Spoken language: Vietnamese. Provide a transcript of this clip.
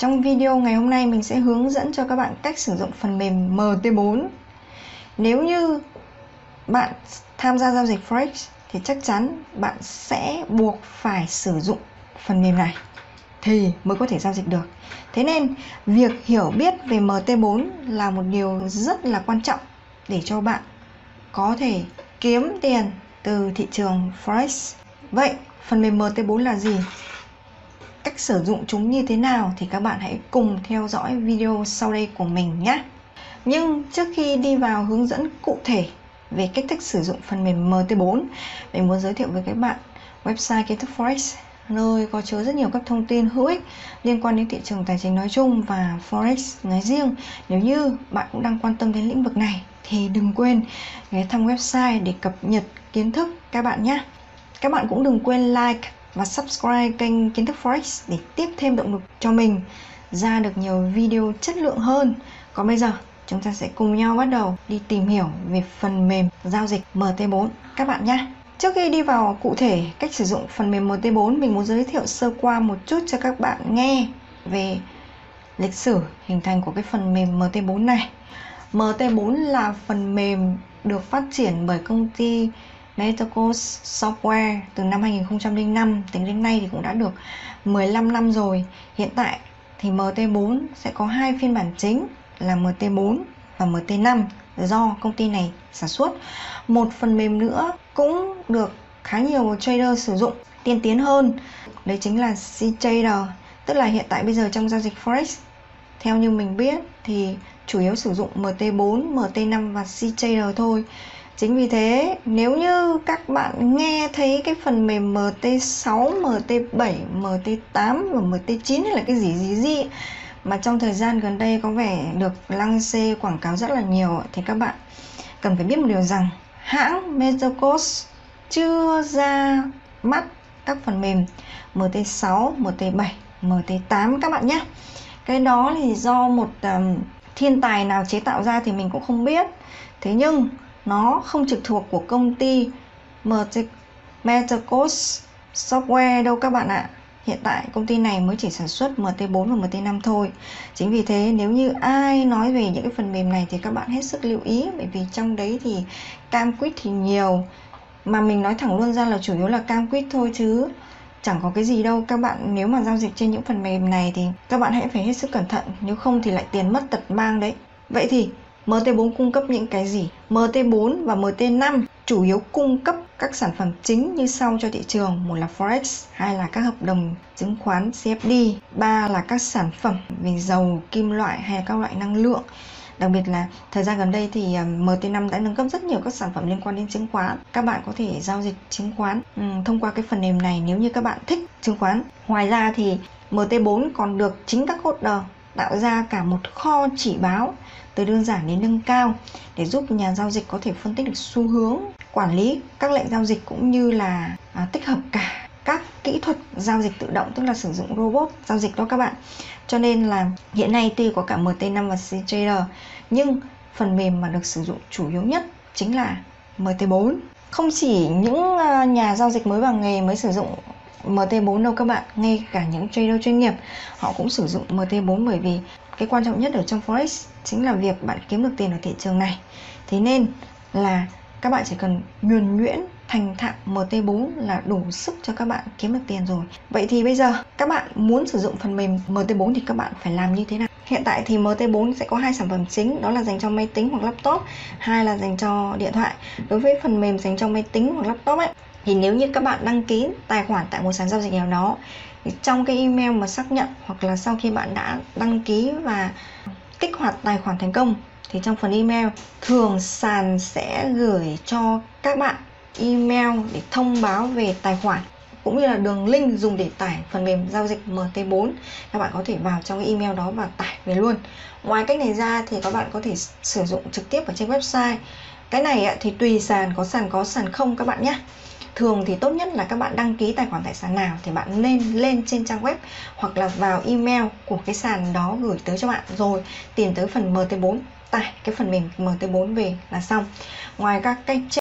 Trong video ngày hôm nay mình sẽ hướng dẫn cho các bạn cách sử dụng phần mềm MT4 Nếu như bạn tham gia giao dịch Forex thì chắc chắn bạn sẽ buộc phải sử dụng phần mềm này thì mới có thể giao dịch được. Thế nên, việc hiểu biết về MT4 là một điều rất là quan trọng để cho bạn có thể kiếm tiền từ thị trường Forex. Vậy, phần mềm MT4 là gì? Cách sử dụng chúng như thế nào thì các bạn hãy cùng theo dõi video sau đây của mình nhé. Nhưng trước khi đi vào hướng dẫn cụ thể về cách thức sử dụng phần mềm MT4, mình muốn giới thiệu với các bạn website kiến thức Forex nơi có chứa rất nhiều các thông tin hữu ích liên quan đến thị trường tài chính nói chung và Forex nói riêng. Nếu như bạn cũng đang quan tâm đến lĩnh vực này thì đừng quên ghé thăm website để cập nhật kiến thức các bạn nhé. Các bạn cũng đừng quên like và subscribe kênh Kiến thức Forex để tiếp thêm động lực cho mình ra được nhiều video chất lượng hơn. Còn bây giờ chúng ta sẽ cùng nhau bắt đầu đi tìm hiểu về phần mềm giao dịch MT4 các bạn nhé. Trước khi đi vào cụ thể cách sử dụng phần mềm MT4, mình muốn giới thiệu sơ qua một chút cho các bạn nghe về lịch sử hình thành của cái phần mềm MT4 này. MT4 là phần mềm được phát triển bởi công ty Metacos Software từ năm 2005 tính đến nay thì cũng đã được 15 năm rồi. Hiện tại thì MT4 sẽ có hai phiên bản chính là MT4 và MT5 do công ty này sản xuất. Một phần mềm nữa cũng được khá nhiều trader sử dụng tiên tiến hơn. Đấy chính là cTrader. tức là hiện tại bây giờ trong giao dịch Forex theo như mình biết thì chủ yếu sử dụng MT4, MT5 và cTrader thôi. Chính vì thế nếu như các bạn nghe thấy cái phần mềm MT6, MT7, MT8 và MT9 hay là cái gì gì gì mà trong thời gian gần đây có vẻ được lăng xê quảng cáo rất là nhiều thì các bạn cần phải biết một điều rằng hãng Metacos chưa ra mắt các phần mềm MT6, MT7, MT8 các bạn nhé. Cái đó thì do một um, thiên tài nào chế tạo ra thì mình cũng không biết. Thế nhưng nó không trực thuộc của công ty Metacos Software đâu các bạn ạ. Hiện tại công ty này mới chỉ sản xuất MT4 và MT5 thôi. Chính vì thế, nếu như ai nói về những cái phần mềm này thì các bạn hết sức lưu ý, bởi vì trong đấy thì cam quýt thì nhiều mà mình nói thẳng luôn ra là chủ yếu là cam quýt thôi chứ chẳng có cái gì đâu các bạn nếu mà giao dịch trên những phần mềm này thì các bạn hãy phải hết sức cẩn thận, nếu không thì lại tiền mất tật mang đấy vậy thì MT4 cung cấp những cái gì? MT4 và MT5 chủ yếu cung cấp các sản phẩm chính như sau cho thị trường một là forex, hai là các hợp đồng chứng khoán CFD ba là các sản phẩm về dầu, kim loại hay các loại năng lượng Đặc biệt là thời gian gần đây thì ờ, MT5 đã nâng cấp rất nhiều các sản phẩm liên quan đến chứng khoán. Các bạn có thể giao dịch chứng khoán ừ, thông qua cái phần mềm này nếu như các bạn thích chứng khoán. Ngoài ra thì MT4 còn được chính các holder tạo ra cả một kho chỉ báo từ đơn giản đến nâng cao để giúp nhà giao dịch có thể phân tích được xu hướng quản lý các lệnh giao dịch cũng như là à, tích hợp cả các kỹ thuật giao dịch tự động tức là sử dụng robot giao dịch đó các bạn. Cho nên là hiện nay tuy có cả MT5 và CTrader nhưng phần mềm mà được sử dụng chủ yếu nhất chính là MT4 không chỉ những à, nhà giao dịch mới vào nghề mới sử dụng MT4 đâu các bạn, ngay cả những trader chuyên nghiệp, họ cũng sử dụng MT4 bởi vì cái quan trọng nhất ở trong forex chính là việc bạn kiếm được tiền ở thị trường này. Thế nên là các bạn chỉ cần nhuần nhuyễn, thành thạo MT4 là đủ sức cho các bạn kiếm được tiền rồi. Vậy thì bây giờ, các bạn muốn sử dụng phần mềm MT4 thì các bạn phải làm như thế nào? Hiện tại thì MT4 sẽ có hai sản phẩm chính, đó là dành cho máy tính hoặc laptop, hai là dành cho điện thoại. Đối với phần mềm dành cho máy tính hoặc laptop ấy thì nếu như các bạn đăng ký tài khoản tại một sàn giao dịch nào đó, thì trong cái email mà xác nhận hoặc là sau khi bạn đã đăng ký và kích hoạt tài khoản thành công, thì trong phần email, thường sàn sẽ gửi cho các bạn email để thông báo về tài khoản, cũng như là đường link dùng để tải phần mềm giao dịch MT4 các bạn có thể vào trong cái email đó và tải về luôn. Ngoài cách này ra thì các bạn có thể sử dụng trực tiếp ở trên website. Cái này thì tùy sàn có sàn có sàn không các bạn nhé thường thì tốt nhất là các bạn đăng ký tài khoản tại sàn nào thì bạn nên lên trên trang web hoặc là vào email của cái sàn đó gửi tới cho bạn. Rồi tìm tới phần MT4 tải cái phần mềm MT4 về là xong. Ngoài các cách